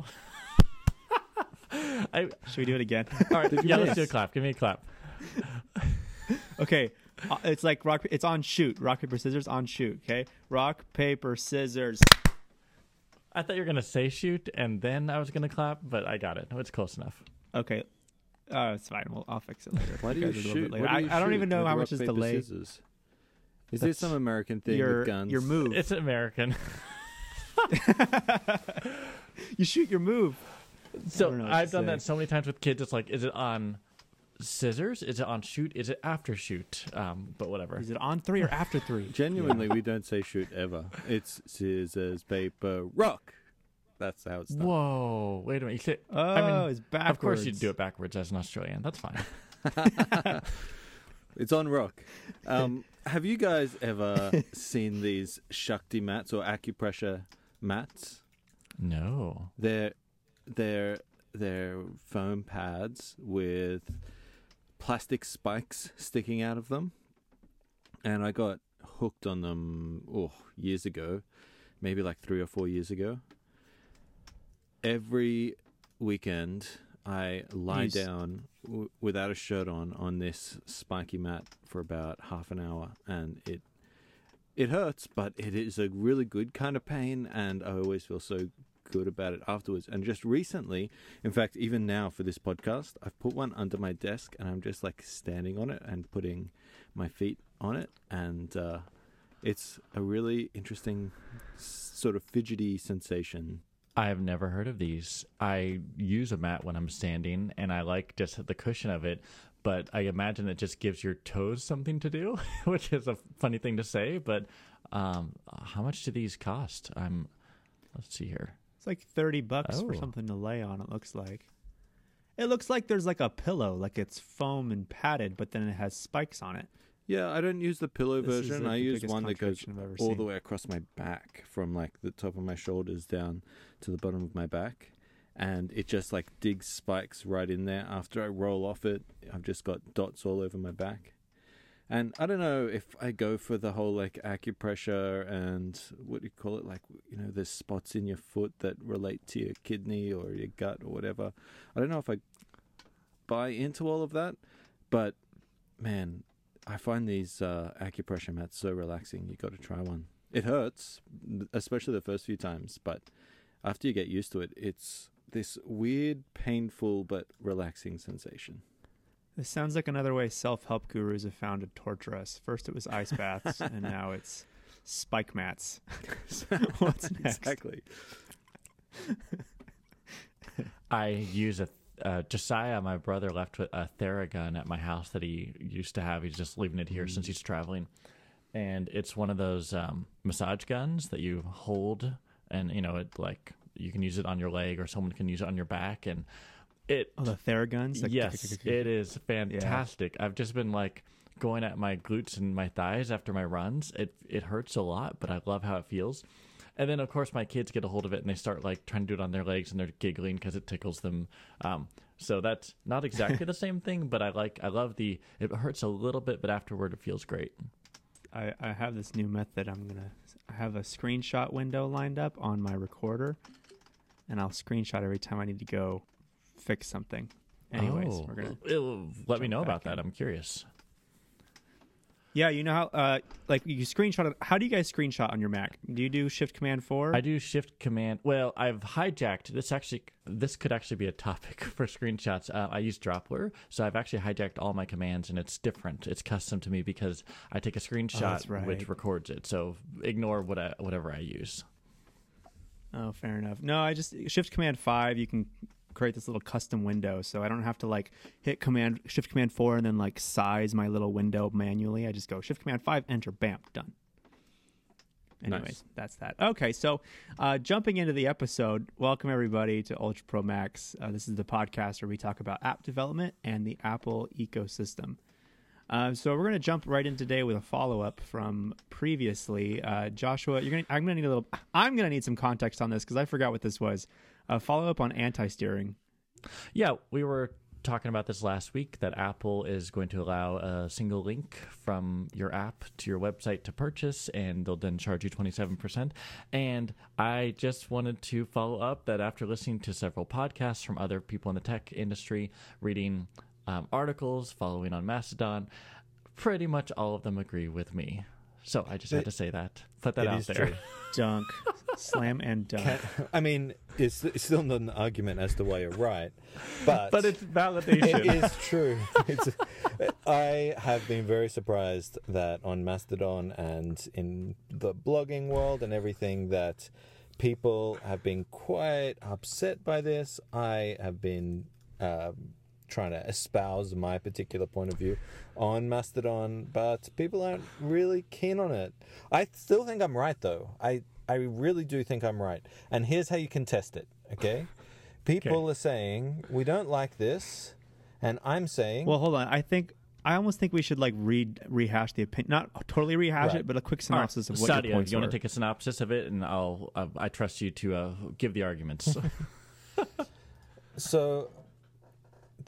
I, Should we do it again? all right, Did you yeah, let's do a clap. Give me a clap. okay. Uh, it's like rock. It's on shoot. Rock paper scissors on shoot. Okay. Rock paper scissors. I thought you were gonna say shoot, and then I was gonna clap, but I got it. It's close enough. Okay. Uh, it's fine. We'll, I'll fix it later. Why do you guys will do it a shoot? later. Do you I, I don't shoot even know with how much is paper, delay. scissors? Is That's- this some American thing Your with guns? your move. It's American. You shoot your move. So don't know what I've done say. that so many times with kids. It's like, is it on scissors? Is it on shoot? Is it after shoot? Um, but whatever. Is it on three or after three? Genuinely, we don't say shoot ever. It's scissors, paper, rock. That's how it's done. Whoa! Wait a minute. You say, Oh, I mean, it's backwards. of course you'd do it backwards as an Australian. That's fine. It's on rock. Um, have you guys ever seen these Shakti mats or acupressure mats? No. They're they're they're foam pads with plastic spikes sticking out of them, and I got hooked on them oh years ago, maybe like three or four years ago. Every weekend, I lie Use- down w- without a shirt on on this spiky mat for about half an hour, and it it hurts, but it is a really good kind of pain, and I always feel so good about it afterwards. And just recently, in fact, even now for this podcast, I've put one under my desk, and I'm just like standing on it and putting my feet on it, and uh, it's a really interesting sort of fidgety sensation. I have never heard of these. I use a mat when I'm standing, and I like just the cushion of it. But I imagine it just gives your toes something to do, which is a funny thing to say. But um, how much do these cost? I'm. Let's see here. It's like thirty bucks for Oh. something to lay on. It looks like. It looks like there's like a pillow, like it's foam and padded, but then it has spikes on it. Yeah, I don't use the pillow This version. the I use one that goes contradiction I've ever all seen. the way across my back from like the top of my shoulders down to the bottom of my back and it just like digs spikes right in there after I roll off it I've just got dots all over my back and I don't know if I go for the whole like acupressure and what do you call it like you know there's spots in your foot that relate to your kidney or your gut or whatever I don't know if I buy into all of that but man I find these uh, acupressure mats so relaxing. You got to try one. It hurts, especially the first few times, but after you get used to it, it's this weird, painful but relaxing sensation. This sounds like another way self-help gurus have found to torture us. First it was ice baths, and now it's spike mats. What's next? Exactly. I use a uh, Josiah, my brother, left with a Theragun at my house that he used to have. He's just leaving it here since he's traveling, and it's one of those um, massage guns that you hold, and you know it like you can use it on your leg or someone can use it on your back, and it Oh, the Theraguns. Like, yes, it is fantastic. I've just been like going at my glutes and my thighs after my runs. It it hurts a lot, but I love how it feels. And then of course my kids get a hold of it and they start like trying to do it on their legs and they're giggling because it tickles them. Um, so that's not exactly the same thing, but I like I love the it hurts a little bit, but afterward it feels great. I, I have this new method. I'm gonna I have a screenshot window lined up on my recorder, and I'll screenshot every time I need to go fix something. Anyways, Oh, we're gonna. it'll- let me know about back that. I'm curious. Yeah, you know how uh like you screenshot. How do you guys screenshot on your Mac? Do you do Shift Command Four? I do Shift Command. Well, I've hijacked this. Actually, this could actually be a topic for screenshots. Uh, I use Droplr, so I've actually hijacked all my commands, and it's different. It's custom to me because I take a screenshot that's right. which records it. So ignore what I, whatever I use. Oh, fair enough. No, I just Shift Command Five. You can create this little custom window, so I don't have to like hit Command Shift Command Four and then like size my little window manually. I just go Shift Command Five, Enter, bam, done. Anyways, Nice. that's that. Okay, so uh, jumping into the episode, welcome everybody to Ultra Pro Max. Uh, this is the podcast where we talk about app development and the Apple ecosystem. Uh, so we're going to jump right in today with a follow up from previously. Uh, Joshua, you're going I'm going to need a little I'm going to need some context on this because I forgot what this was. Follow up on anti steering. Yeah, we were talking about this last week that Apple is going to allow a single link from your app to your website to purchase, and they'll then charge you 27%. And I just wanted to follow up that after listening to several podcasts from other people in the tech industry, reading um, articles, following on Mastodon, pretty much all of them agree with me. So I just had to say that. Put that It out is there. true. Dunk, slam and dunk. Can- I mean, it's, it's still not an argument as to why you're right, but But it's validation. it is true. It's, I have been very surprised that on Mastodon and in the blogging world and everything that people have been quite upset by this. I have been um, trying to espouse my particular point of view on Mastodon, but people aren't really keen on it. I still think I'm right, though. I I really do think I'm right. And here's how you can test it. Okay, people Okay. are saying we don't like this, and I'm saying Well, hold on. I think I almost think we should like read rehash the opinion, not totally rehash Right. it, but a quick All right, synopsis of what Saadia, your points you want to take a synopsis of it, and I'll uh, I trust you to uh, give the arguments. So,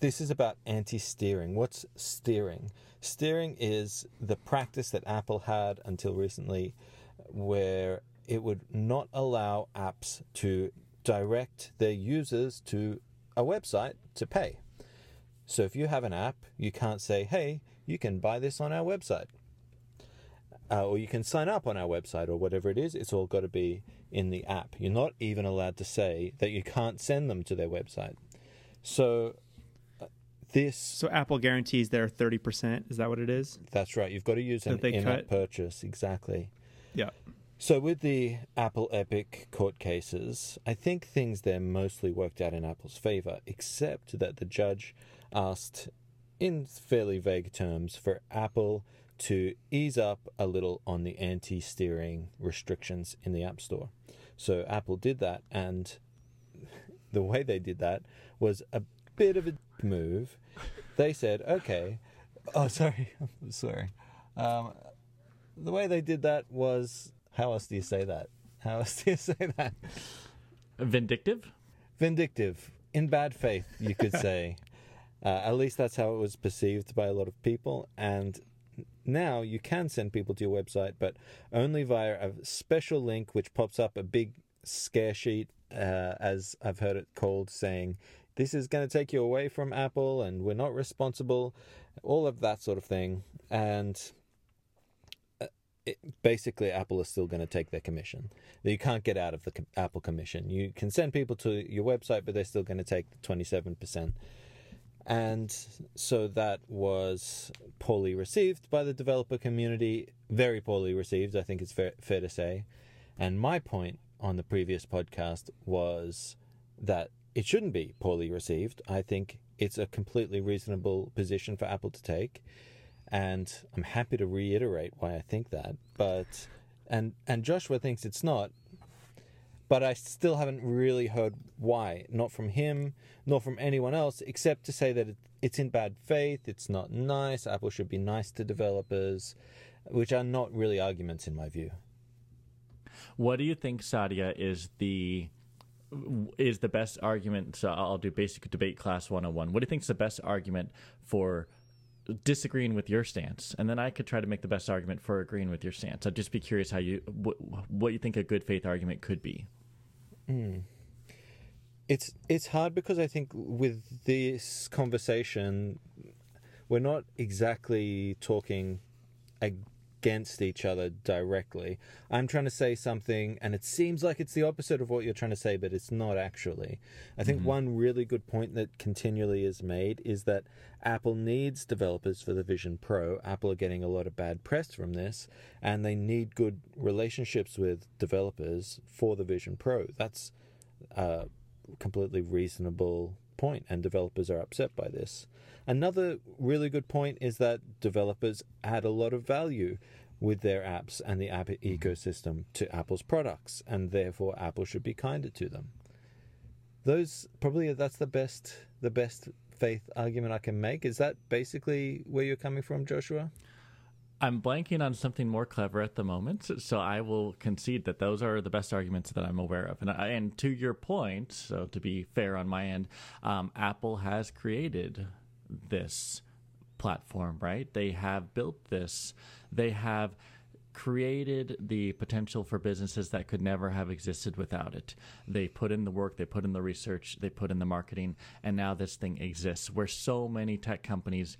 this is about anti steering. What's steering? Steering is the practice that Apple had until recently where it would not allow apps to direct their users to a website to pay. So, if you have an app, you can't say, hey, you can buy this on our website. Uh, or you can sign up on our website or whatever it is. It's all got to be in the app. You're not even allowed to say that you can't send them to their website. So this So Apple guarantees their thirty percent. Is that what it is? that's right. You've got to use an in-app purchase exactly. Yeah. So with the Apple Epic court cases, I think things there mostly worked out in Apple's favor, except that the judge asked, in fairly vague terms, for Apple to ease up a little on the anti-steering restrictions in the App Store. So Apple did that, and the way they did that was a bit of a move. They said, "Okay, oh sorry, I'm sorry." Um, the way they did that was how else do you say that? How else do you say that? Vindictive. Vindictive, in bad faith, you could say. uh, at least that's how it was perceived by a lot of people. And now you can send people to your website, but only via a special link which pops up a big scare sheet, uh, as I've heard it called, saying, This is going to take you away from Apple and we're not responsible, all of that sort of thing. And uh, it, basically, Apple is still going to take their commission. You can't get out of the Apple commission. You can send people to your website, but they're still going to take the 27%. And so that was poorly received by the developer community, very poorly received, I think it's fair, fair to say. And my point on the previous podcast was that it shouldn't be poorly received. I think it's a completely reasonable position for Apple to take. And I'm happy to reiterate why I think that. But and and Joshua thinks it's not, but I still haven't really heard why. Not from him, nor from anyone else, except to say that it, it's in bad faith, it's not nice, Apple should be nice to developers, which are not really arguments in my view. What do you think, Saadia, is the is the best argument? So I'll do basic debate class 101. What do you think is the best argument for disagreeing with your stance? And then I could try to make the best argument for agreeing with your stance. I'd just be curious how you what, what you think a good faith argument could be. Hmm. It's it's hard because I think with this conversation, we're not exactly talking against each other directly. I'm trying to say something, and it seems like it's the opposite of what you're trying to say, but it's not actually. I think one really good point that continually is made is that Apple needs developers for the Vision Pro. Apple are getting a lot of bad press from this, and they need good relationships with developers for the Vision Pro. That's uh, completely reasonable point, and developers are upset by this. Another really good point is that developers add a lot of value with their apps and the app mm-hmm. ecosystem to Apple's products, and therefore Apple should be kinder to them. Those probably that's the best the best faith argument I can make. Is that basically where you're coming from, Joshua? I'm blanking on something more clever at the moment, so I will concede that those are the best arguments that I'm aware of. And, and to your point, so to be fair on my end, um, Apple has created this platform, right? They have built this. They have created the potential for businesses that could never have existed without it. They put in the work, they put in the research, they put in the marketing, and now this thing exists where so many tech companies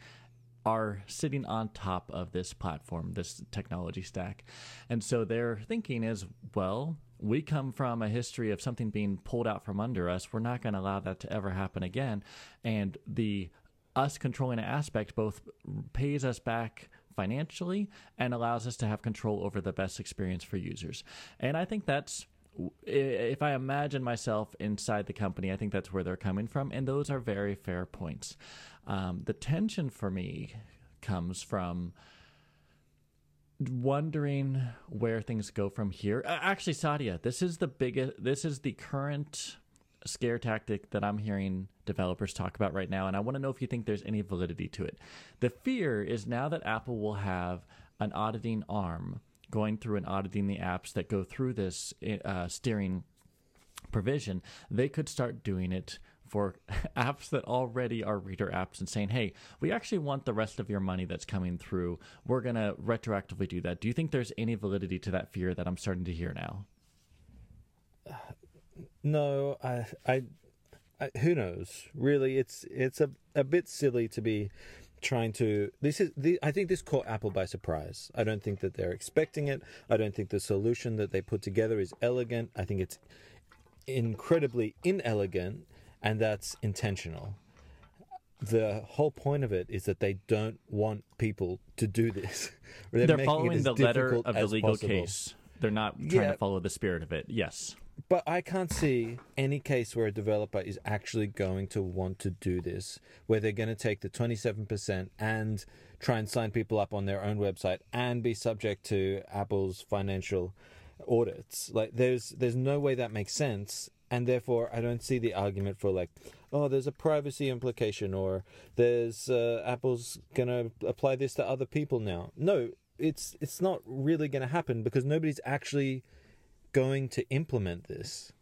are sitting on top of this platform, this technology stack. And so their thinking is, well, we come from a history of something being pulled out from under us. We're not going to allow that to ever happen again. And the us controlling an aspect both pays us back financially and allows us to have control over the best experience for users. And I think that's if I imagine myself inside the company, I think that's where they're coming from, and those are very fair points. Um, the tension for me comes from wondering where things go from here. Actually, Saadia, this is the biggest. This is the current scare tactic that I'm hearing developers talk about right now, and I want to know if you think there's any validity to it. The fear is now that Apple will have an auditing arm going through and auditing the apps that go through this uh, steering provision, they could start doing it for apps that already are reader apps and saying, hey, we actually want the rest of your money that's coming through. We're going to retroactively do that. Do you think there's any validity to that fear that I'm starting to hear now? No, I, I, I who knows? Really, it's it's a a bit silly to be trying to this is the, i think this caught apple by surprise. I don't think that they're expecting it. I don't think the solution that they put together is elegant. I think it's incredibly inelegant and that's intentional. The whole point of it is that they don't want people to do this. They're, they're following the letter of the legal possible. case. They're not trying yeah. to follow the spirit of it. Yes but I can't see any case where a developer is actually going to want to do this, where they're going to take the 27% and try and sign people up on their own website and be subject to Apple's financial audits. Like there's there's no way that makes sense, and therefore I don't see the argument for like, oh, there's a privacy implication or there's uh, Apple's going to apply this to other people now. No, it's it's not really going to happen because nobody's actually going to implement this?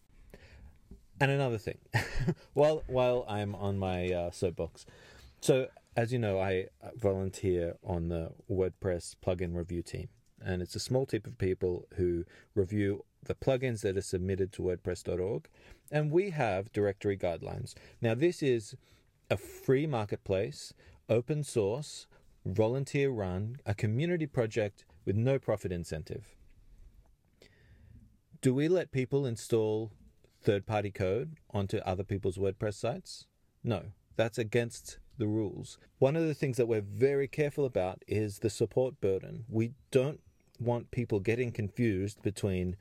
And another thing, while while I'm on my uh, soapbox, so as you know, I volunteer on the WordPress plugin review team, and it's a small team of people who review the plugins that are submitted to WordPress.org, and we have directory guidelines. Now, this is a free marketplace, open source, volunteer run, a community project with no profit incentive. Do we let people install third party code onto other people's WordPress sites? No, that's against the rules. One of the things that we're very careful about is the support burden. We don't want people getting confused between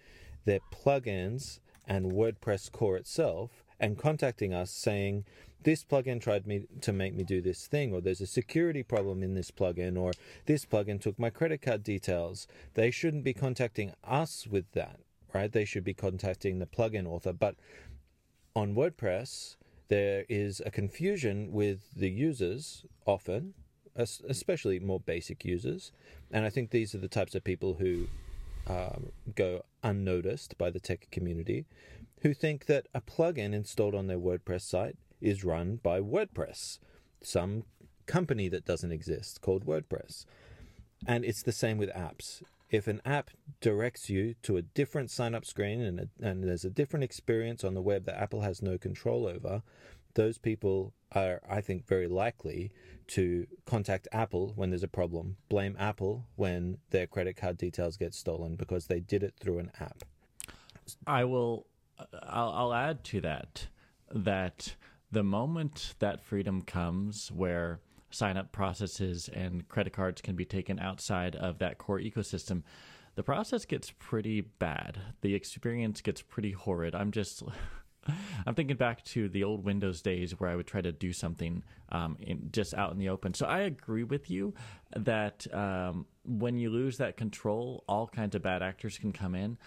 their plugins and WordPress core itself and contacting us saying, this plugin tried me to make me do this thing, or there's a security problem in this plugin, or this plugin took my credit card details. They shouldn't be contacting us with that right? They should be contacting the plugin author. But on WordPress, there is a confusion with the users often, especially more basic users. And I think these are the types of people who um, go unnoticed by the tech community, who think that a plugin installed on their WordPress site is run by WordPress, some company that doesn't exist called WordPress. And it's the same with apps if an app directs you to a different sign up screen and, a, and there's a different experience on the web that Apple has no control over, those people are, I think, very likely to contact Apple when there's a problem, blame Apple when their credit card details get stolen because they did it through an app. I will, I'll, I'll add to that that the moment that freedom comes where sign up processes and credit cards can be taken outside of that core ecosystem, the process gets pretty bad. The experience gets pretty horrid. I'm just. I'm thinking back to the old Windows days where I would try to do something um, in, just out in the open. So I agree with you that um, when you lose that control, all kinds of bad actors can come in.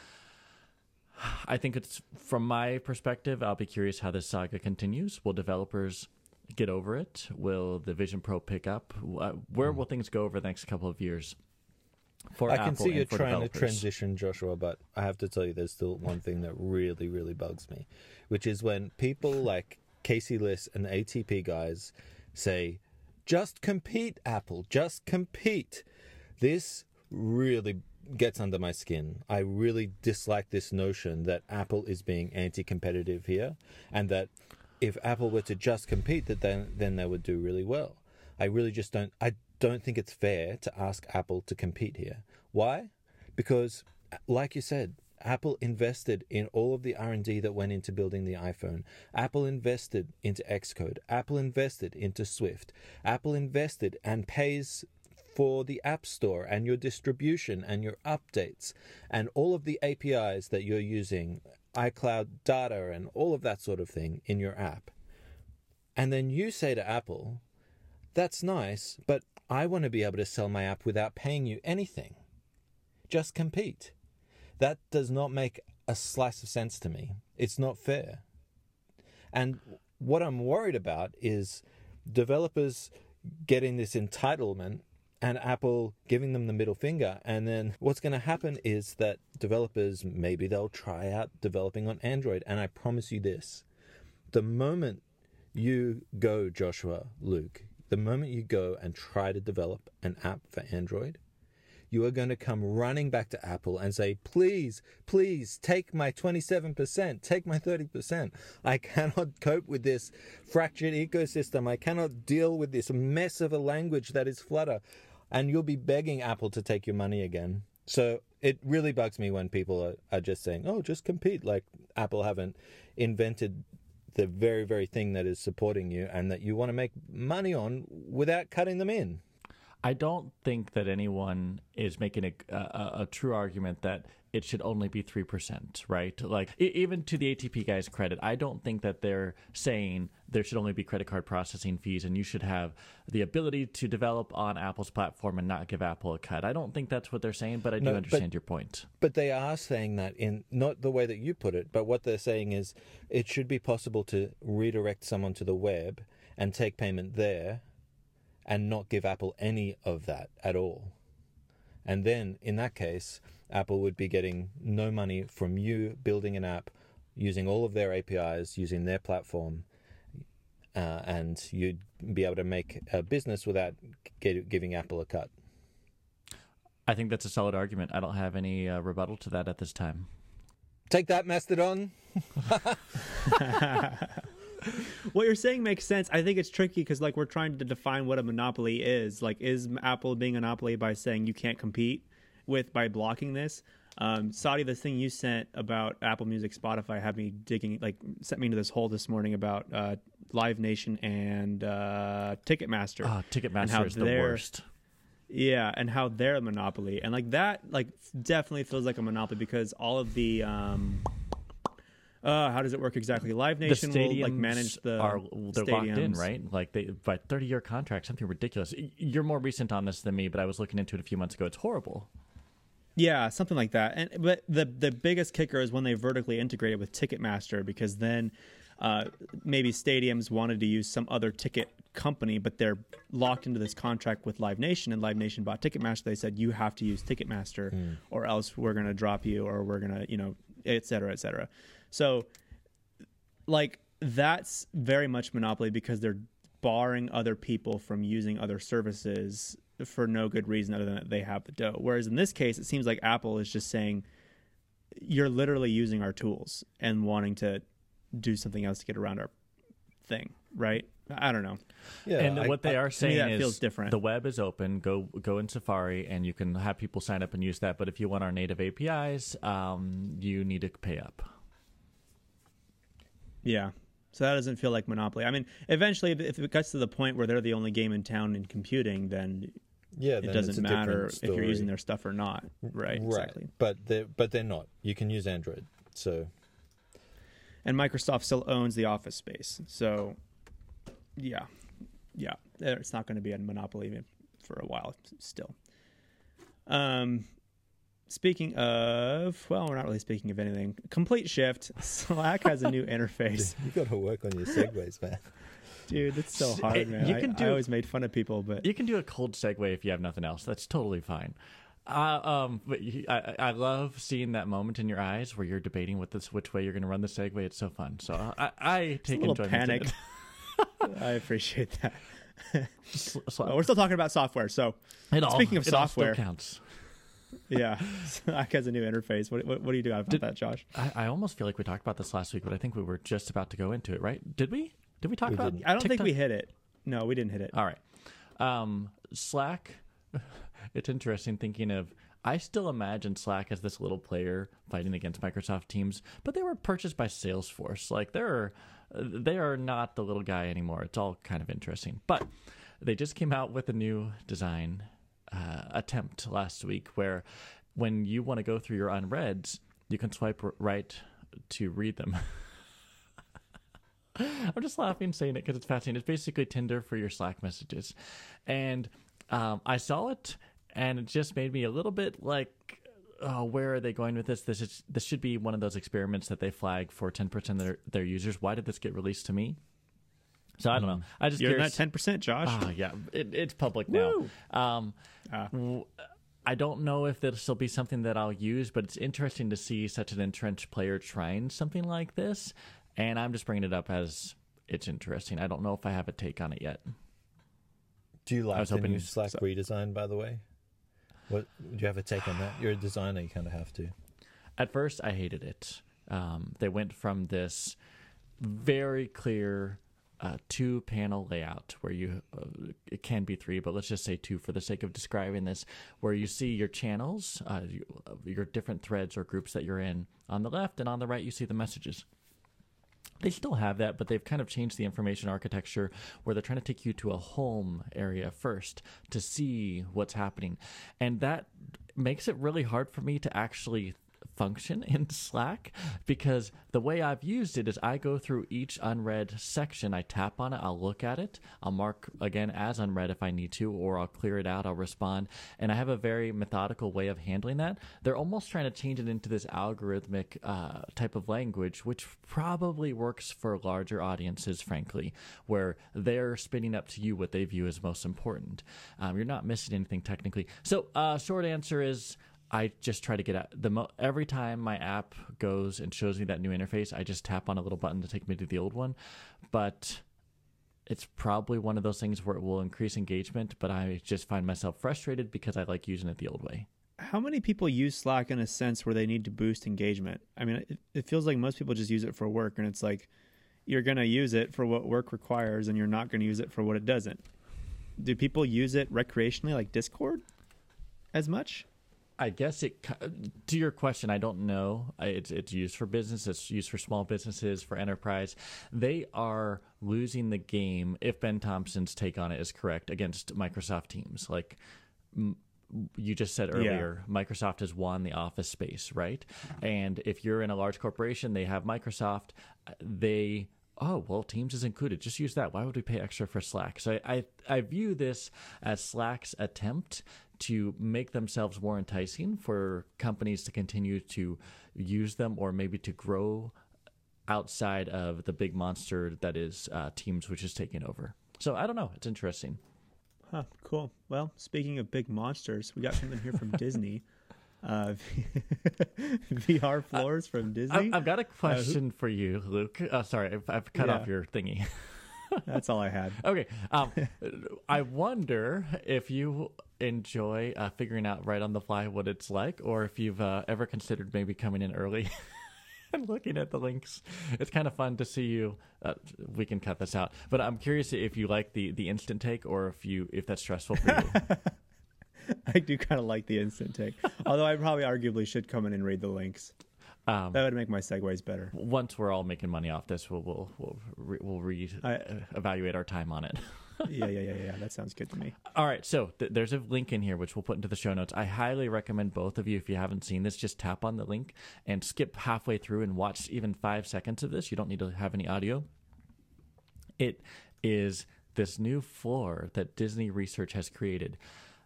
I think it's from my perspective. I'll be curious how this saga continues. Will developers get over it? Will the Vision Pro pick up? Where hmm. will things go over the next couple of years? for Apple? I can Apple see you're trying developers. to transition, Joshua, but I have to tell you, there's still one thing that really, really bugs me, which is when people like Casey Liss and the ATP guys say, "Just compete, Apple. Just compete." This really gets under my skin. I really dislike this notion that Apple is being anti-competitive here, and that if Apple were to just compete, that then then they would do really well. I really just don't. I don't think it's fair to ask Apple to compete here. Why? Because, like you said, Apple invested in all of the R and D that went into building the iPhone. Apple invested into Xcode. Apple invested into Swift. Apple invested and pays for the App Store and your distribution and your updates and all of the APIs that you're using, iCloud data and all of that sort of thing in your app. And then you say to Apple, that's nice, but I want to be able to sell my app without paying you anything. Just compete. That does not make a slice of sense to me. It's not fair. And what I'm worried about is developers getting this entitlement and Apple giving them the middle finger. And then what's going to happen is that developers maybe they'll try out developing on Android. And I promise you this the moment you go, Joshua, Luke, the moment you go and try to develop an app for Android, you are going to come running back to Apple and say, please, please take my 27%, take my 30%. I cannot cope with this fractured ecosystem. I cannot deal with this mess of a language that is Flutter. And you'll be begging Apple to take your money again. So it really bugs me when people are, are just saying, oh, just compete. Like Apple haven't invented the very, very thing that is supporting you and that you want to make money on without cutting them in. I don't think that anyone is making a, a, a true argument that it should only be 3%, right? Like, even to the ATP guys' credit, I don't think that they're saying there should only be credit card processing fees and you should have the ability to develop on Apple's platform and not give Apple a cut. I don't think that's what they're saying, but I do No, but- understand your point. But they are saying that in not the way that you put it, but what they're saying is it should be possible to redirect someone to the web and take payment there and not give Apple any of that at all. And then in that case, Apple would be getting no money from you building an app using all of their APIs, using their platform, uh, and you'd be able to make a business without get, giving Apple a cut. I think that's a solid argument. I don't have any uh, rebuttal to that at this time. Take that, Mastodon. what you're saying makes sense. I think it's tricky because like we're trying to define what a monopoly is. Like, is Apple being a monopoly by saying you can't compete with by blocking this? Um, Saudi, the thing you sent about Apple Music, Spotify had me digging, like, sent me into this hole this morning about uh, Live Nation and uh, Ticketmaster. Ah, Ticketmaster is the worst. Yeah, and how they're a monopoly, and like that, like definitely feels like a monopoly because all of the, um, uh, how does it work exactly? Live The Nation will like manage the are they're locked in, stadiums. right? Like they by thirty year contract, something ridiculous. You're more recent on this than me, but I was looking into it a few months ago. It's horrible. Yeah, something like that. And but the the biggest kicker is when they vertically integrated with Ticketmaster because then uh, maybe stadiums wanted to use some other ticket company, but they're locked into this contract with Live Nation, and Live Nation bought Ticketmaster. They said you have to use Ticketmaster, or else we're going to drop you, or we're going to you know, et cetera, et cetera. So like that's very much monopoly because they're barring other people from using other services for no good reason other than that they have the dough. Whereas in this case, it seems like Apple is just saying you're literally using our tools and wanting to do something else to get around our thing, right? I don't know. Yeah, and I- what they I- are me, saying that is feels different. the web is open. Go go in Safari, and you can have people sign up and use that. But if you want our native APIs, um, you need to pay up. Yeah. So that doesn't feel like monopoly. I mean, eventually, if it gets to the point where they're the only game in town in computing, then yeah, it doesn't matter if you're using their stuff or not. Right. Exactly. But they're but they're not. You can use Android. So and Microsoft still owns the office space. So, yeah, yeah, it's not going to be a monopoly for a while still. Um, speaking of, well, we're not really speaking of anything. Complete Shift. Slack has a new interface, you got to work on your segues, man. Dude. It's so hard, man. you I, can I do- always made fun of people, but You can do a cold segue if you have nothing else. That's totally fine. Uh, um, but you- I, I love seeing that moment in your eyes where you're debating what this, which way you're going to run the segue. It's so fun. So I, I It's a take little enjoyment. in panic. I appreciate that. Oh, we're still talking about software, so it all- speaking of it all still software- counts. yeah, Slack has a new interface. What, what, what do you do about Did- that, Josh? I, I almost feel like we talked about this last week, but I think we were just about to go into it, right? Did we? Did we talk We about? didn't. I don't think we hit it. No, we didn't hit it. All right. Um, Slack. It's interesting thinking of. I still imagine Slack as this little player fighting against Microsoft Teams, but they were purchased by Salesforce. Like they're they are not the little guy anymore. It's all kind of interesting. But they just came out with a new design uh, attempt last week, where when you want to go through your unreads, you can swipe right to read them. I'm just laughing saying it because it's fascinating. It's basically Tinder for your Slack messages, and um, I saw it, and it just made me a little bit like, oh, where are they going with this? This is this should be one of those experiments that they flag for 10% of their, their users. Why did this get released to me? So I don't know. I just You're in that ten percent, Josh. Ah, yeah, it, it's public now. Um, Ah. w- I don't know if this will be something that I'll use, but it's interesting to see such an entrenched player trying something like this. And I'm just bringing it up as it's interesting. I don't know if I have a take on it yet. Do you like was the hoping- new Slack so- redesign, by the way? What do you have a take on that? You're a designer, you kind of have to. At first, I hated it. Um, they went from this very clear uh, two panel layout where you, uh, it can be three, but let's just say two for the sake of describing this, where you see your channels, uh, you, uh, your different threads or groups that you're in on the left, and on the right, you see the messages. They still have that, but they've kind of changed the information architecture where they're trying to take you to a home area first to see what's happening. And that makes it really hard for me to actually function in Slack because the way I've used it is I go through each unread section, I tap on it, I'll look at it, I'll mark again as unread if I need to, or I'll clear it out, I'll respond. And I have a very methodical way of handling that. They're almost trying to change it into this algorithmic uh, type of language, which probably works for larger audiences, frankly, where they're spinning up to you what they view as most important. Um, you're not missing anything technically. So, uh, short answer is. I just try to get out the mo- every time my app goes and shows me that new interface, I just tap on a little button to take me to the old one. But it's probably one of those things where it will increase engagement, but I just find myself frustrated because I like using it the old way. How many people use Slack in a sense where they need to boost engagement? I mean, it, it feels like most people just use it for work, and it's like you're going to use it for what work requires, and you're not going to use it for what it doesn't. Do people use it recreationally, like Discord, as much? I guess it to your question. I don't know. It's it's used for business. It's used for small businesses, for enterprise. They are losing the game if Ben Thompson's take on it is correct against Microsoft Teams. Like you just said earlier, Microsoft has won the office space, right? And if you're in a large corporation, they have Microsoft. They oh well, Teams is included. Just use that. Why would we pay extra for Slack? So I I, I view this as Slack's attempt to make themselves more enticing for companies to continue to use them or maybe to grow outside of the big monster that is uh, Teams, which is taking over. So I don't know. It's interesting. Huh, cool. Well, speaking of big monsters, we got something here from Disney. Uh, VR floors from Disney. I, I've got a question for you, Luke. Uh, sorry, I've, I've cut Yeah. off your thingy. That's all I had. Okay. Um, I wonder if you enjoy uh, figuring out right on the fly what it's like, or if you've uh, ever considered maybe coming in early and looking at the links. It's kind of fun to see you. Uh, we can cut this out, but I'm curious if you like the the instant take, or if you if that's stressful for you. I do kind of like the instant take, although I probably arguably should come in and read the links. Um, That would make my segues better. once we're all making money off this, we'll we'll we'll, re- we'll re I- uh, evaluate our time on it. yeah, yeah, yeah, yeah. That sounds good to me. All right, so th- there's a link in here which we'll put into the show notes. I highly recommend both of you if you haven't seen this, just tap on the link and skip halfway through and watch even five seconds of this. You don't need to have any audio. It is this new floor that Disney Research has created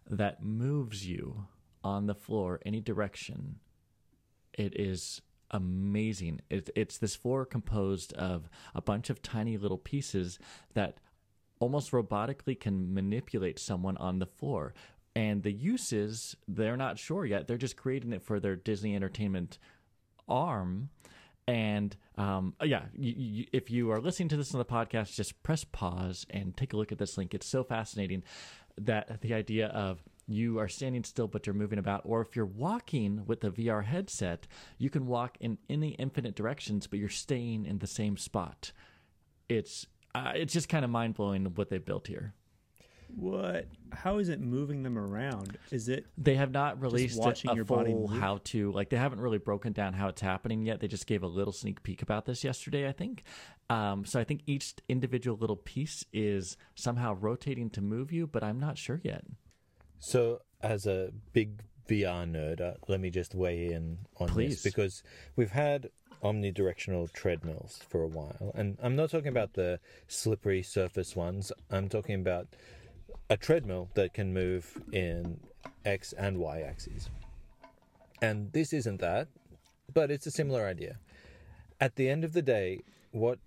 that moves you on the floor any direction. It is amazing. It, it's this floor composed of a bunch of tiny little pieces that almost robotically can manipulate someone on the floor. and the uses they're not sure yet. They're just creating it for their Disney Entertainment arm. And um, yeah, you, you, if you are listening to this on the podcast, just press pause and take a look at this link. It's so fascinating that the idea of you are standing still but you're moving about or if you're walking with the VR headset you can walk in any infinite directions but you're staying in the same spot. It's uh, it's just kind of mind-blowing what they've built here What? How is it moving them around? Is it they have not released watching a your body full move? how to like they haven't really broken down how it's happening yet they just gave a little sneak peek about this yesterday i think um, so i think each individual little piece is somehow rotating to move you but i'm not sure yet So, as a big VR nerd, uh, let me just weigh in on Please. this because we've had omnidirectional treadmills for a while, and I'm not talking about the slippery surface ones. I'm talking about a treadmill that can move in x and y axes. And this isn't that, but it's a similar idea. At the end of the day, what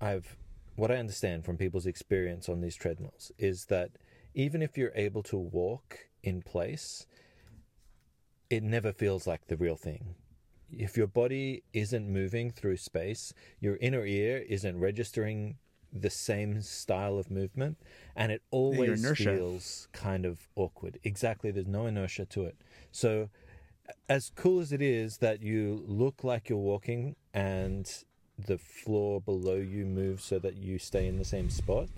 I've what I understand from people's experience on these treadmills is that even if you're able to walk in place, it never feels like the real thing. If your body isn't moving through space, your inner ear isn't registering the same style of movement, and it always feels kind of awkward. Exactly, there's no inertia to it. So, as cool as it is that you look like you're walking and the floor below you moves so that you stay in the same spot,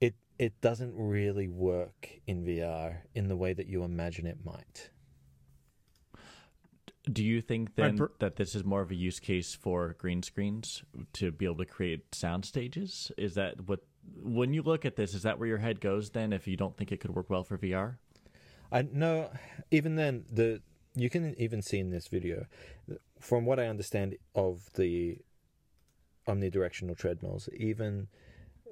it it doesn't really work in VR in the way that you imagine it might. Do you think then per- that this is more of a use case for green screens to be able to create sound stages? Is that what when you look at this, is that where your head goes then if you don't think it could work well for VR? I no, even then the you can even see in this video, from what I understand of the omnidirectional treadmills, even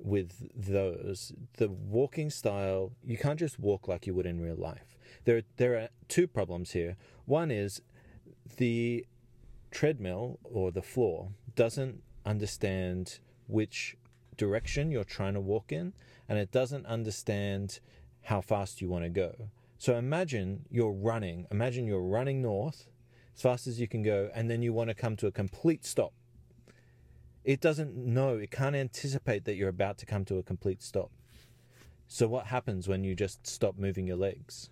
with those, the walking style you can't just walk like you would in real life. There there are two problems here. One is the treadmill or the floor doesn't understand which direction you're trying to walk in and it doesn't understand how fast you want to go. So imagine you're running, imagine you're running north as fast as you can go and then you want to come to a complete stop. It doesn't know, it can't anticipate that you're about to come to a complete stop. So what happens when you just stop moving your legs?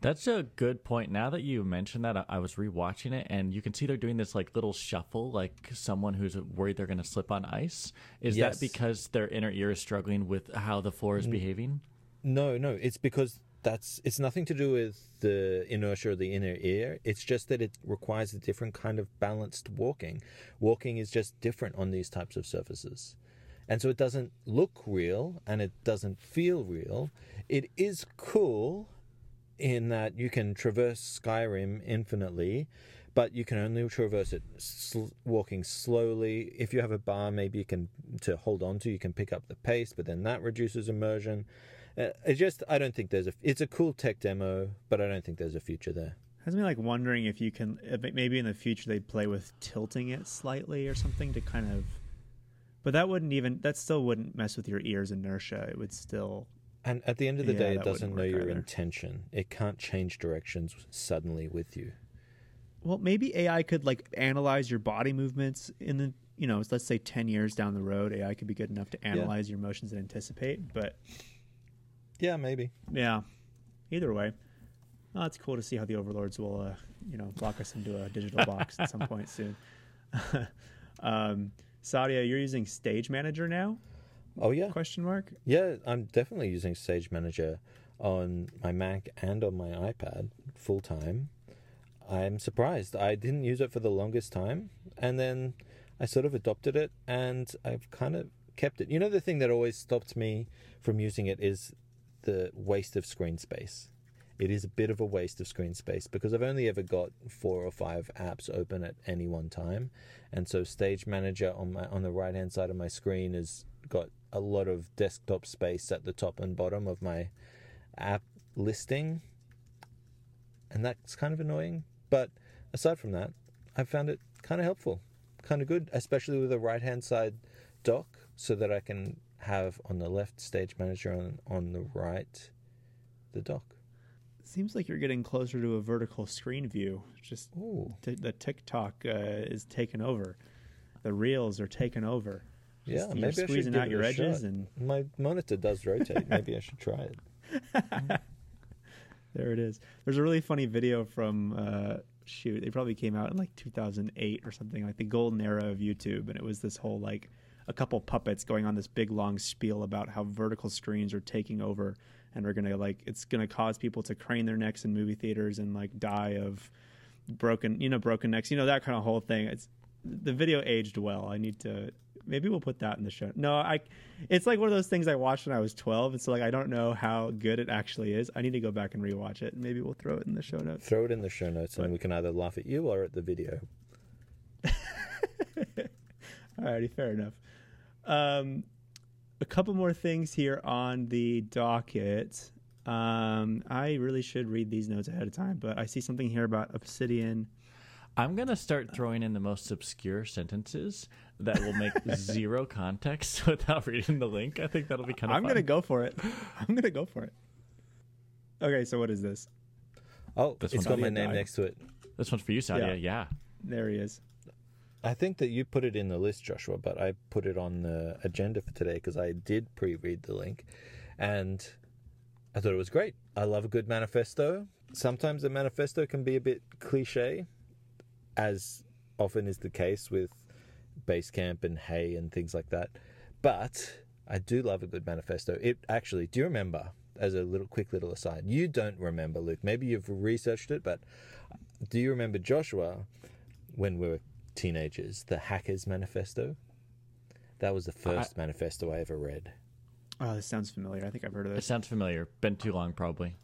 That's a good point. Now that you mentioned that, I, I was rewatching it, and you can see they're doing this like little shuffle, like someone who's worried they're going to slip on ice. Is Yes. that because their inner ear is struggling with how the floor is behaving? No, no, it's because that's it's nothing to do with the inertia of the inner ear. It's just that it requires a different kind of balanced walking. Walking is just different on these types of surfaces. And so it doesn't look real and it doesn't feel real. It is cool in that you can traverse Skyrim infinitely, but you can only traverse it sl- walking slowly. If you have a bar, maybe you can to hold on to, you can pick up the pace, but then that reduces immersion. Uh, just, I don't think there's a. It's a cool tech demo, but I don't think there's a future there. Has me like wondering if you can maybe in the future they play with tilting it slightly or something to kind of. But that wouldn't even that still wouldn't mess with your ears inertia. It would still. And at the end of the Yeah, day, it doesn't know your either. intention. It can't change directions suddenly with you. Well, maybe AI could like analyze your body movements in the you know let's say ten years down the road. AI could be good enough to analyze your motions and anticipate. But Yeah, maybe. yeah, either way, oh, it's cool to see how the overlords will uh, you know lock us into a digital box at some point soon. um, Saadia, you're using Stage Manager now? Oh yeah, Question mark. yeah. I'm definitely using Stage Manager on my Mac and on my iPad full time. I'm surprised. I didn't use it for the longest time, and then I sort of adopted it, and I've kind of kept it. You know, the thing that always stopped me from using it is the waste of screen space. It is a bit of a waste of screen space because I've only ever got four or five apps open at any one time, and so Stage Manager on my on the right hand side of my screen has got a lot of desktop space at the top and bottom of my app listing, and that's kind of annoying. But aside from that, I found it kind of helpful, kind of good, especially with a right hand side dock, so that I can have on the left Stage Manager on on the right the dock. Seems like you're getting closer to a vertical screen view. Just t- the TikTok uh, is taking over. The reels are taking over. Yeah. Just- Maybe you're I squeezing give out your edges shot. and My monitor does rotate. Maybe I should try it. There it is. There's a really funny video from uh, shoot. It probably came out in like 2008 or something, like the golden era of YouTube, and it was this whole like a couple puppets going on this big long spiel about how vertical screens are taking over and are gonna like it's gonna cause people to crane their necks in movie theaters and like die of broken you know broken necks you know that kind of whole thing. It's the video aged well. I need to maybe we'll put that in the show. No, I it's like one of those things I watched when I was 12 and so like I don't know how good it actually is. I need to go back and rewatch it. Maybe we'll throw it in the show notes. Throw it in the show notes, and we can either laugh at you or at the video. Alrighty, fair enough. Um, a couple more things here on the docket. Um, I really should read these notes ahead of time, but I see something here about Obsidian. I'm gonna start throwing in the most obscure sentences that will make zero context without reading the link. I think that'll be kind of. I'm fun. gonna go for it. I'm gonna go for it. Okay, so what is this? Oh, This it's one- got my name died. next to it. This one's for you, Saadia. Yeah. Yeah. There he is. I think that you put it in the list, Joshua, but I put it on the agenda for today because I did pre-read the link, and I thought it was great. I love a good manifesto. Sometimes a manifesto can be a bit cliche, as often is the case with Basecamp and Hey and things like that. But I do love a good manifesto. It actually, do you remember? As a little quick little aside, you don't remember, Luke. Maybe you've researched it, but do you remember Joshua when we were teenagers? The Hackers Manifesto. That was the first manifesto I ever read. Oh, this sounds familiar. I think I've heard of this. It this. sounds familiar. Been too long, probably.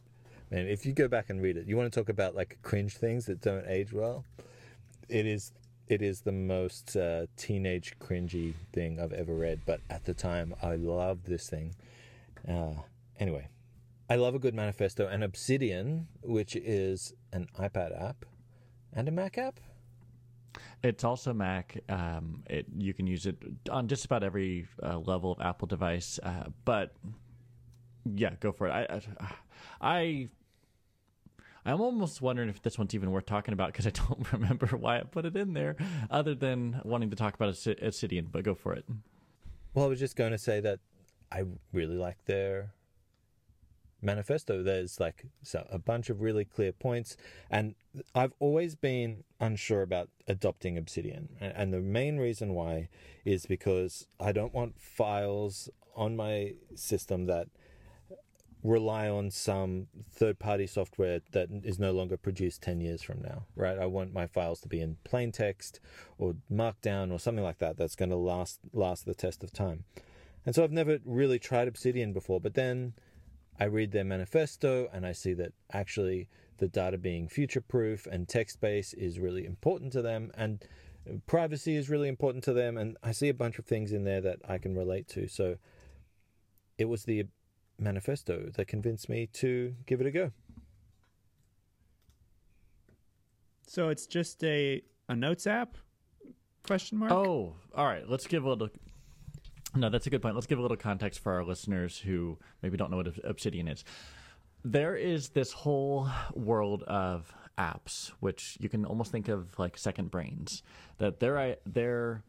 Man, if you go back and read it, you want to talk about like cringe things that don't age well. It is it is the most uh, teenage cringy thing I've ever read. But at the time, I loved this thing. Uh, anyway, I love a good manifesto. And Obsidian, which is an iPad app and a Mac app. It's also Mac. Um, it you can use it on just about every uh, level of Apple device. Uh, but yeah, go for it. I, I, I I'm almost wondering if this one's even worth talking about because I don't remember why I put it in there, other than wanting to talk about Obsidian. But go for it. Well, I was just going to say that I really like their manifesto. There's like so a bunch of really clear points, and I've always been unsure about adopting Obsidian, and the main reason why is because I don't want files on my system that rely on some third party software that is no longer produced 10 years from now right? I want my files to be in plain text or markdown or something like that that's going to last last the test of time. And so i've never really tried obsidian before but then i read their manifesto and i see that actually the data being future proof and text based is really important to them and privacy is really important to them and i see a bunch of things in there that i can relate to. So it was the manifesto that convinced me to give it a go. So it's just a a notes app? Question mark. Oh, all right. Let's give a little. No, that's a good point. Let's give a little context for our listeners who maybe don't know what Obsidian is. There is this whole world of apps, which you can almost think of like second brains. That their I their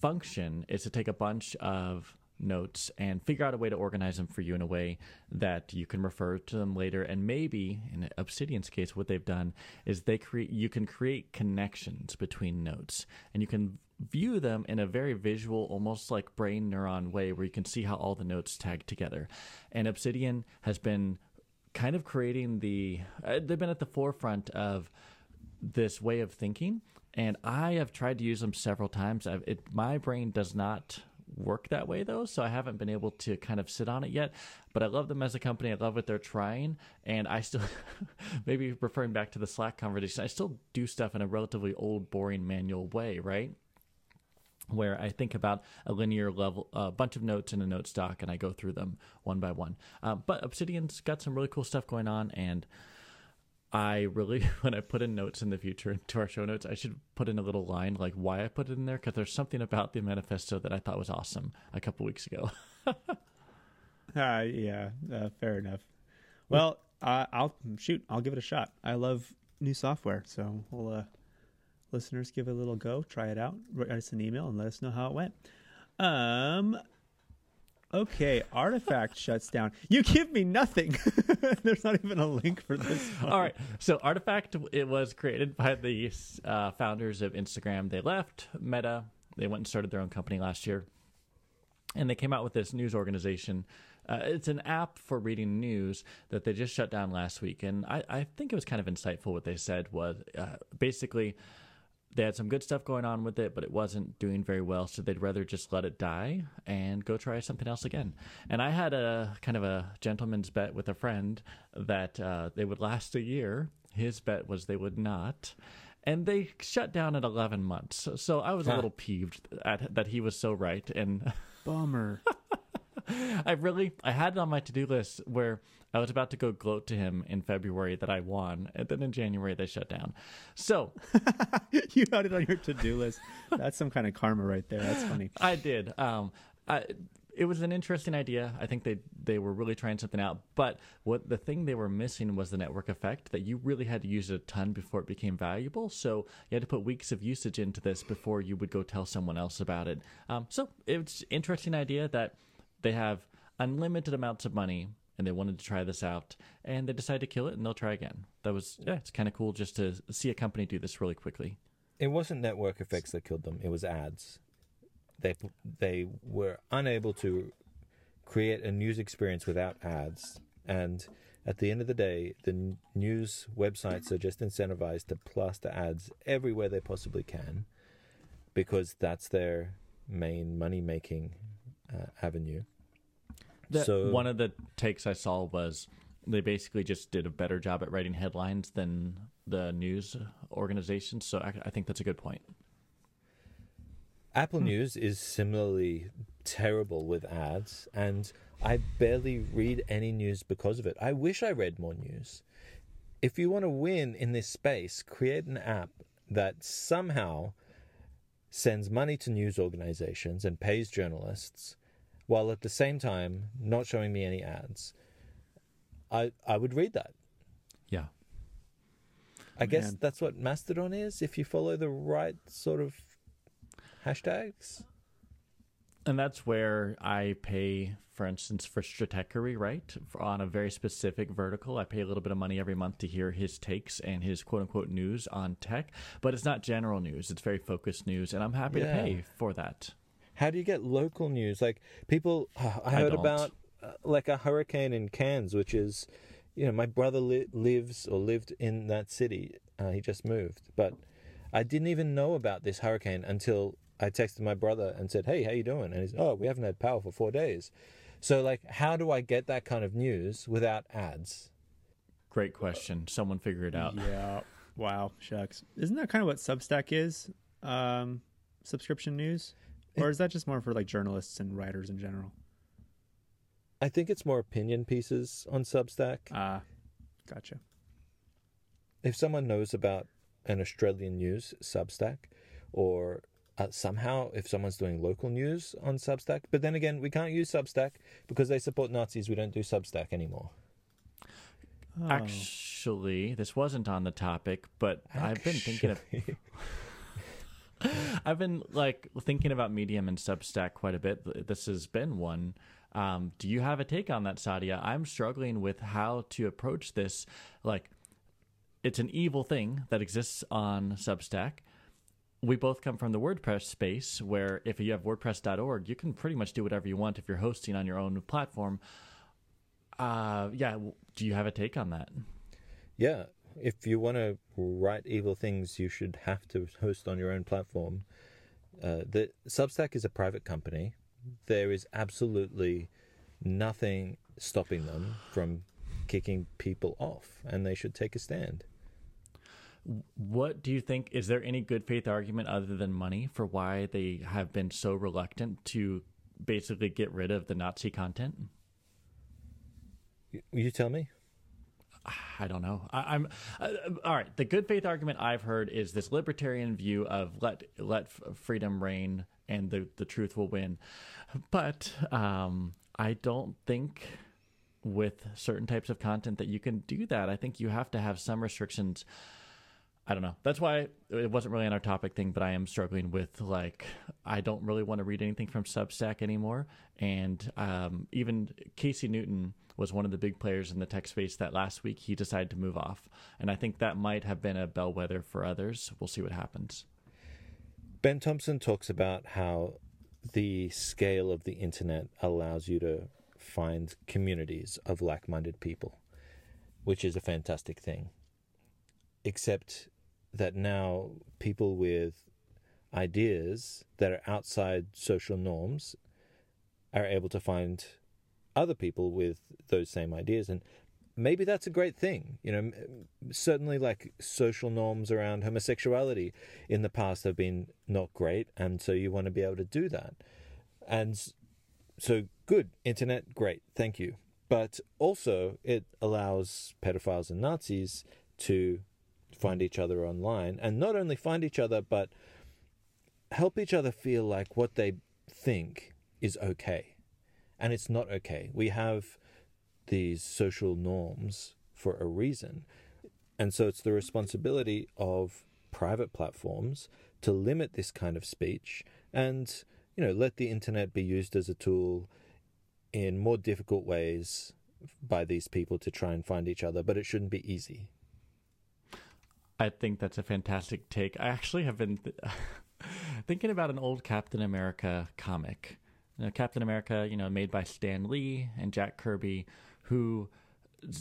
function is to take a bunch of notes and figure out a way to organize them for you in a way that you can refer to them later. And maybe in obsidian's case what they've done is they create you can create connections between notes. And you can view them in a very visual almost like brain neuron way where you can see how all the notes tag together. And obsidian has been kind of creating the uh, they've been at the forefront of this way of thinking. And i have tried to use them several times. It, my brain does not work that way though so i haven't been able to kind of sit on it yet. But i love them as a company. I love what they're trying. And i still maybe referring back to the slack conversation i still do stuff in a relatively old boring manual way right? Where I think about a linear level, a bunch of notes in a note stock, and I go through them one by one. Uh, but Obsidian's got some really cool stuff going on, and I really, when I put in notes in the future into our show notes, I should put in a little line like why I put it in there because there's something about the manifesto that I thought was awesome a couple weeks ago. Uh, yeah, uh, fair enough. Well, uh, I'll shoot. I'll give it a shot. I love new software, so we'll uh, listeners give it a little go. Try it out. Write us an email and let us know how it went. Um. Okay, Artifact shuts down. You give me nothing. There's not even a link for this. One. All right. So Artifact, it was created by the uh, founders of Instagram. They left Meta. They went and started their own company last year, and they came out with this news organization. Uh, it's an app for reading news that they just shut down last week, and I, I think it was kind of insightful. What they said was uh, basically they had some good stuff going on with it, but it wasn't doing very well. So they'd rather just let it die and go try something else again. And I had a kind of a gentleman's bet with a friend that uh, they would last a year. His bet was they would not. And they shut down at 11 months. So I was a little peeved at that he was so right. And Bummer. I really I had it on my to do list where I was about to go gloat to him in February that I won, and then in January they shut down. So you had it on your to do list. That's some kind of karma right there. That's funny. I did. Um, I, it was an interesting idea. I think they they were really trying something out. But what the thing they were missing was the network effect that you really had to use it a ton before it became valuable. So you had to put weeks of usage into this before you would go tell someone else about it. Um, so it's interesting idea that they have unlimited amounts of money and they wanted to try this out and they decided to kill it and they'll try again. That was yeah, it's kind of cool just to see a company do this really quickly. It wasn't network effects that killed them. It was ads. They they were unable to create a news experience without ads, and at the end of the day, the news websites are just incentivized to plaster ads everywhere they possibly can, because that's their main money making uh, avenue. The, So- one of the takes I saw was they basically just did a better job at writing headlines than the news organizations. So I, I think that's a good point. Apple hmm. News is similarly terrible with ads, and I barely read any news because of it. I wish I read more news. If you want to win in this space, create an app that somehow sends money to news organizations and pays journalists, while at the same time not showing me any ads. I I would read that. Yeah. I guess that's what Mastodon is if you follow the right sort of hashtags. And that's where I pay, for instance, for Stratechery, right? For, on a very specific vertical. I pay a little bit of money every month to hear his takes and his quote unquote news on tech, but it's not general news. It's very focused news, and I'm happy Yeah. to pay for that. How do you get local news? Like people, I I heard don't. about uh, like a hurricane in Cairns, which is, you know, my brother li- lives or lived in that city. Uh, he just moved, but I didn't even know about this hurricane until I texted my brother and said, "Hey, how you doing?" And he's, "Oh, we haven't had power for four days." So, like, how do I get that kind of news without ads? Great question. Someone figure it out. Yeah. Wow. Shucks. Isn't that kind of what Substack is? Um, subscription news, or is that just more for like journalists and writers in general? I think it's more opinion pieces on Substack. Ah, gotcha. if someone knows about an Australian news Substack, or uh, somehow if someone's doing local news on Substack, but then again, we can't use Substack because they support Nazis. We don't do Substack anymore. Oh. Actually, this wasn't on the topic, but I've been thinking of Actually. I've been like thinking about Medium and Substack quite a bit. This has been one. Um, do you have a take on that, Saadia? I'm struggling with how to approach this. Like, it's an evil thing that exists on Substack. We both come from the WordPress space, where if you have WordPress.org, you can pretty much do whatever you want if you're hosting on your own platform. Uh, yeah. Do you have a take on that? Yeah, if you want to write evil things, you should have to host on your own platform. Uh, the Substack is a private company. There is absolutely nothing stopping them from kicking people off, and they should take a stand. What do you think? Is there any good faith argument other than money for why they have been so reluctant to basically get rid of the Nazi content? You- You tell me. I don't know. I, I'm uh, all right. The good faith argument I've heard is this libertarian view of let let freedom reign and the the truth will win. But um, I don't think with certain types of content that you can do that. I think you have to have some restrictions. I don't know. That's why it wasn't really on our topic thing, but I am struggling with like I don't really want to read anything from Substack anymore. And um, even Casey Newton was one of the big players in the tech space that last week he decided to move off, and I think that might have been a bellwether for others. We'll see what happens. Ben Thompson talks about how the scale of the internet allows you to find communities of like minded people, which is a fantastic thing. Except that now people with ideas that are outside social norms are able to find other people with those same ideas. And maybe that's a great thing you know certainly like social norms around homosexuality in the past have been not great and so you want to be able to do that. And so good internet great thank you. But also it allows pedophiles and nazis to find each other online. And not only find each other but help each other feel like what they think is okay. And it's not okay. We have these social norms for a reason. And so it's the responsibility of private platforms to limit this kind of speech and you know let the internet be used as a tool in more difficult ways by these people to try and find each other. But it shouldn't be easy I think that's a fantastic take. I actually have been th- thinking about an old Captain America comic. You know, Captain America, you know, made by Stan Lee and Jack Kirby, who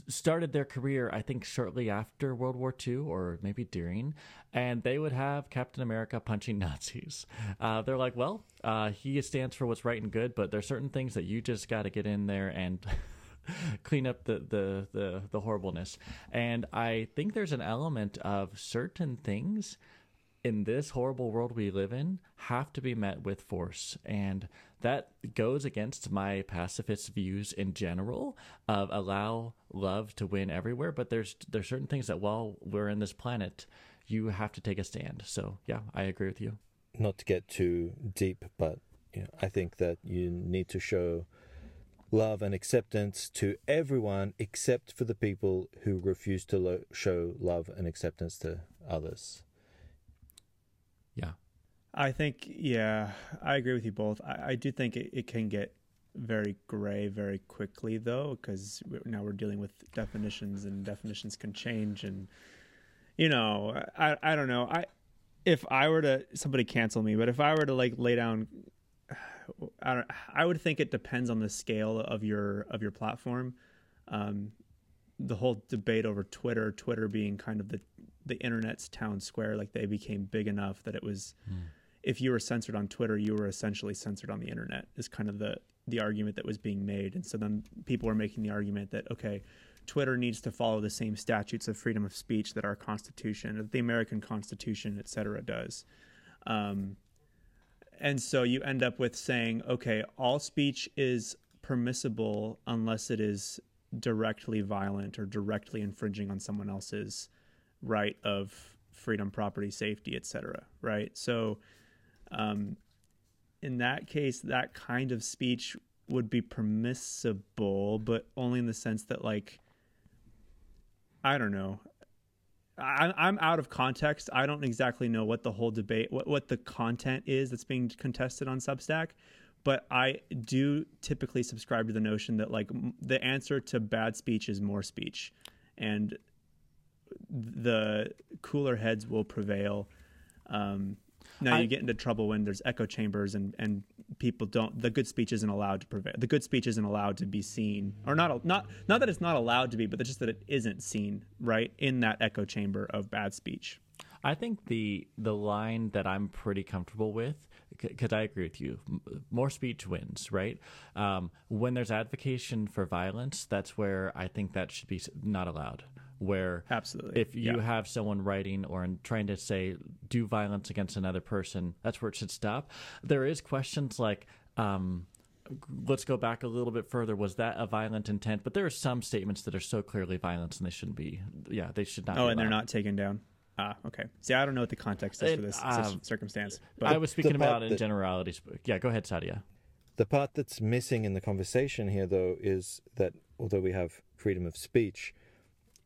started their career, I think, shortly after World War II or maybe during, and they would have Captain America punching Nazis. Uh, they're like, well, uh, he stands for what's right and good, but there's certain things that you just got to get in there and clean up the, the, the, the horribleness. And I think there's an element of certain things in this horrible world we live in have to be met with force. And that goes against my pacifist views in general of allow love to win everywhere. But there's there's certain things that while we're in this planet you have to take a stand. So yeah i agree with you. Not to get too deep but you know, i think that you need to show love and acceptance to everyone except for the people who refuse to lo- show love and acceptance to others. Yeah. I think, yeah, I agree with you both. I, I do think it, it can get very gray very quickly, though, because now we're dealing with definitions and definitions can change. And, you know, I, I don't know. I, if I were to, somebody cancel me, but if I were to like lay down I. I would think it depends on the scale of your of your platform. Um, the whole debate over Twitter, Twitter being kind of the the internet's town square, like they became big enough that it was. Mm. If you were censored on Twitter, you were essentially censored on the internet. Is kind of the the argument that was being made, and so then people were making the argument that okay, Twitter needs to follow the same statutes of freedom of speech that our Constitution, the American Constitution, et cetera, does. Um, and so you end up with saying, okay, all speech is permissible unless it is directly violent or directly infringing on someone else's right of freedom, property, safety, etc. Right. So, um, in that case, that kind of speech would be permissible, but only in the sense that, like, I don't know. I, I'm out of context. I don't exactly know what the whole debate, what, what the content is that's being contested on Substack, but I do typically subscribe to the notion that like the answer to bad speech is more speech, and the cooler heads will prevail. Um, now I, you get into trouble when there's echo chambers and and people don't the good speech isn't allowed to prevail. The good speech isn't allowed to be seen, or not not not that it's not allowed to be, but just that it isn't seen right in that echo chamber of bad speech. I think the the line that I'm pretty comfortable with, because I agree with you, more speech wins, right? Um, when there's advocacy for violence, that's where I think that should be not allowed where absolutely if you yeah. have someone writing or trying to say do violence against another person that's where it should stop there is questions like um, let's go back a little bit further was that a violent intent but there are some statements that are so clearly violence and they shouldn't be yeah they should not oh and they're not taken down Ah, okay. See, I don't know what the context is it, for this um, circumstance. But I was speaking about it in generalities. Yeah, go ahead, Saadia. The part that's missing in the conversation here, though, is that although we have freedom of speech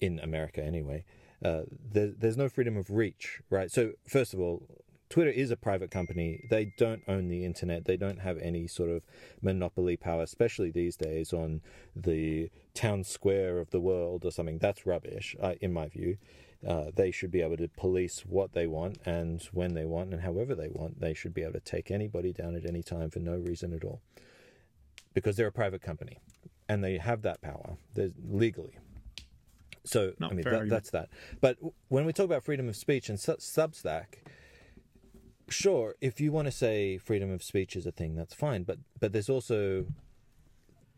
in America anyway, uh, there, there's no freedom of reach, right? So, first of all, Twitter is a private company. They don't own the internet. They don't have any sort of monopoly power, especially these days on the town square of the world or something. That's rubbish, uh, in my view. Uh, they should be able to police what they want and when they want and however they want. They should be able to take anybody down at any time for no reason at all. Because they're a private company and they have that power There's, legally. So, No, I mean, that, that's that. But when we talk about freedom of speech and Su- Substack, sure, if you want to say freedom of speech is a thing, that's fine. But but there's also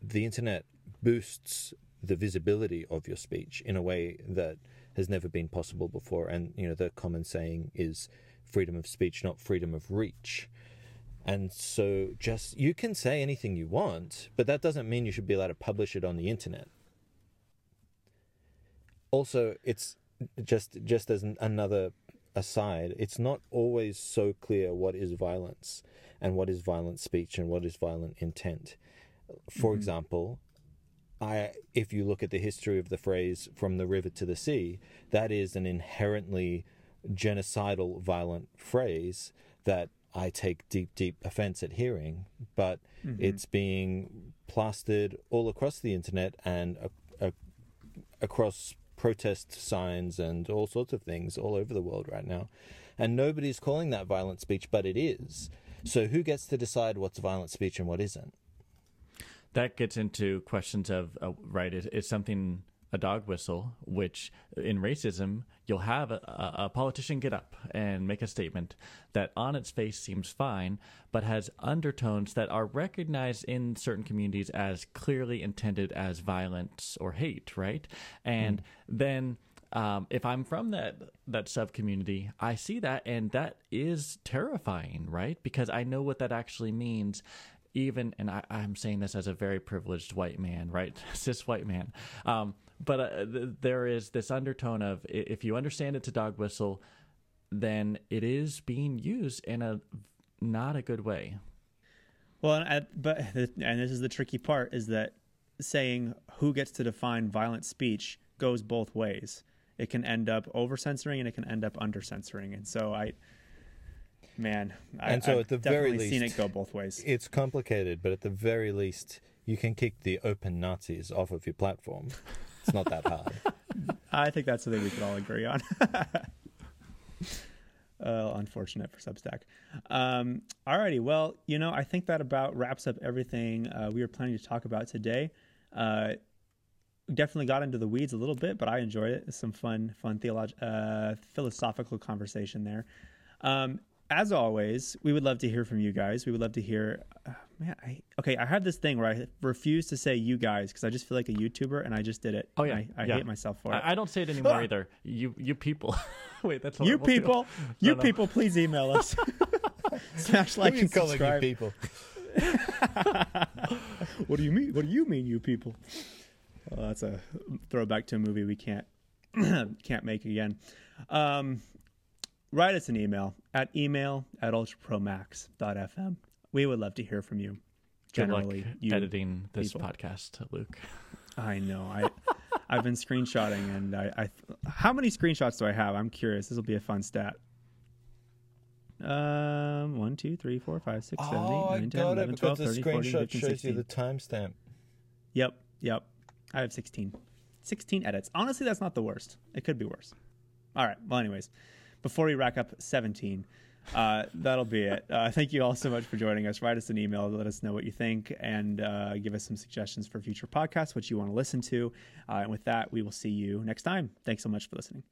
the internet boosts the visibility of your speech in a way that has never been possible before. And you know, the common saying is freedom of speech, not freedom of reach. And so, just you can say anything you want, but that doesn't mean you should be allowed to publish it on the internet. Also, it's just just as an, another aside, it's not always so clear what is violence and what is violent speech and what is violent intent. For mm-hmm. example, I if you look at the history of the phrase from the river to the sea, that is an inherently genocidal violent phrase that I take deep deep offense at hearing, but mm-hmm. it's being plastered all across the internet and a, a, across protest signs and all sorts of things all over the world right now. And nobody's calling that violent speech, but it is. So who gets to decide what's violent speech and what isn't? that gets into questions of uh, right is, is something a dog whistle which in racism you'll have a, a, politician get up and make a statement that on its face seems fine but has undertones that are recognized in certain communities as clearly intended as violence or hate right and then um, if I'm from that that sub community, I see that, and that is terrifying, right? Because I know what that actually means. Even, and I, I'm saying this as a very privileged white man, right, cis white man. Um, but uh, th- there is this undertone of if you understand it's a dog whistle, then it is being used in a not a good way. Well, and, I- but and this is the tricky part is that saying who gets to define violent speech goes both ways. It can end up over censoring and it can end up under censoring. And so I, man, I, And so I've at the very definitely seen it go both ways. It's complicated, but at the very least, you can kick the open Nazis off of your platform. It's not that hard. I think that's something we could all agree on. uh, unfortunate for Substack. Um, alrighty, well, you know, I think that about wraps up everything uh, we were planning to talk about today. Uh, definitely got into the weeds a little bit, but I enjoyed it. It's some fun, fun theolog- uh, philosophical conversation there. Um, as always, we would love to hear from you guys. We would love to hear. Man, I, okay, I have this thing where I refuse to say "you guys" because I just feel like a YouTuber, and I just did it. Oh, yeah, I, I yeah. hate myself for it. I, I don't say it anymore Ah. either. You you people. Wait, that's you horrible, too. people, you No, no. people, please email us. Smash like and subscribe. people? What do you mean? What do you mean, you people? Well, that's a throwback to a movie we can't can't make again. Um, write us an email at email at ultrapromax.fm. We would love to hear from you. Good luck Generally, you. editing this people. podcast, Luke. I know. I I've been screenshotting, and I, I how many screenshots do I have? I'm curious. This will be a fun stat. Um, one, two, three, four, five, six, seven, eight, nine, 10, 11, 12, 13, 14, 15, 16. timestamp. Yep, yep. I have 16. 16 edits. Honestly, that's not the worst. It could be worse. All right. Well, anyways, before we rack up 17, uh, that'll be it. Uh, thank you all so much for joining us. Write us an email, let us know what you think, and uh, give us some suggestions for future podcasts, what you want to listen to. Uh, and with that, we will see you next time. Thanks so much for listening.